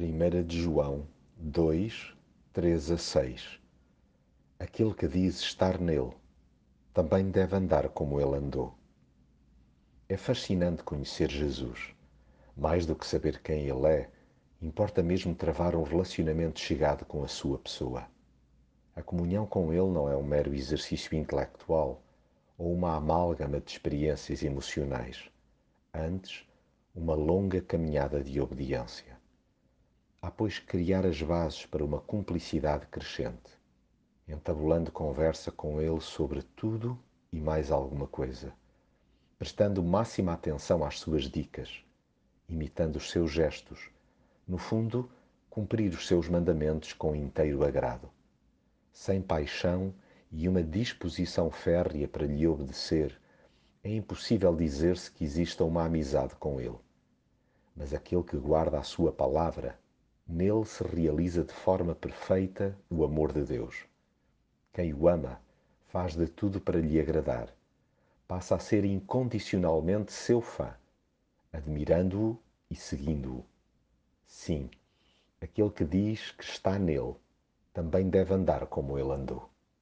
1 de João 2, 3 a 6 Aquele que diz estar nele também deve andar como ele andou. É fascinante conhecer Jesus. Mais do que saber quem ele é, importa mesmo travar um relacionamento chegado com a sua pessoa. A comunhão com ele não é um mero exercício intelectual ou uma amálgama de experiências emocionais. Antes, uma longa caminhada de obediência. Há, pois, criar as bases para uma cumplicidade crescente, entabulando conversa com ele sobre tudo e mais alguma coisa, prestando máxima atenção às suas dicas, imitando os seus gestos, no fundo, cumprir os seus mandamentos com inteiro agrado. Sem paixão e uma disposição férrea para lhe obedecer, é impossível dizer-se que exista uma amizade com ele. Mas aquele que guarda a sua palavra Nele se realiza de forma perfeita o amor de Deus. Quem o ama faz de tudo para lhe agradar. Passa a ser incondicionalmente seu fã, admirando-o e seguindo-o. Sim, aquele que diz que está nele também deve andar como ele andou.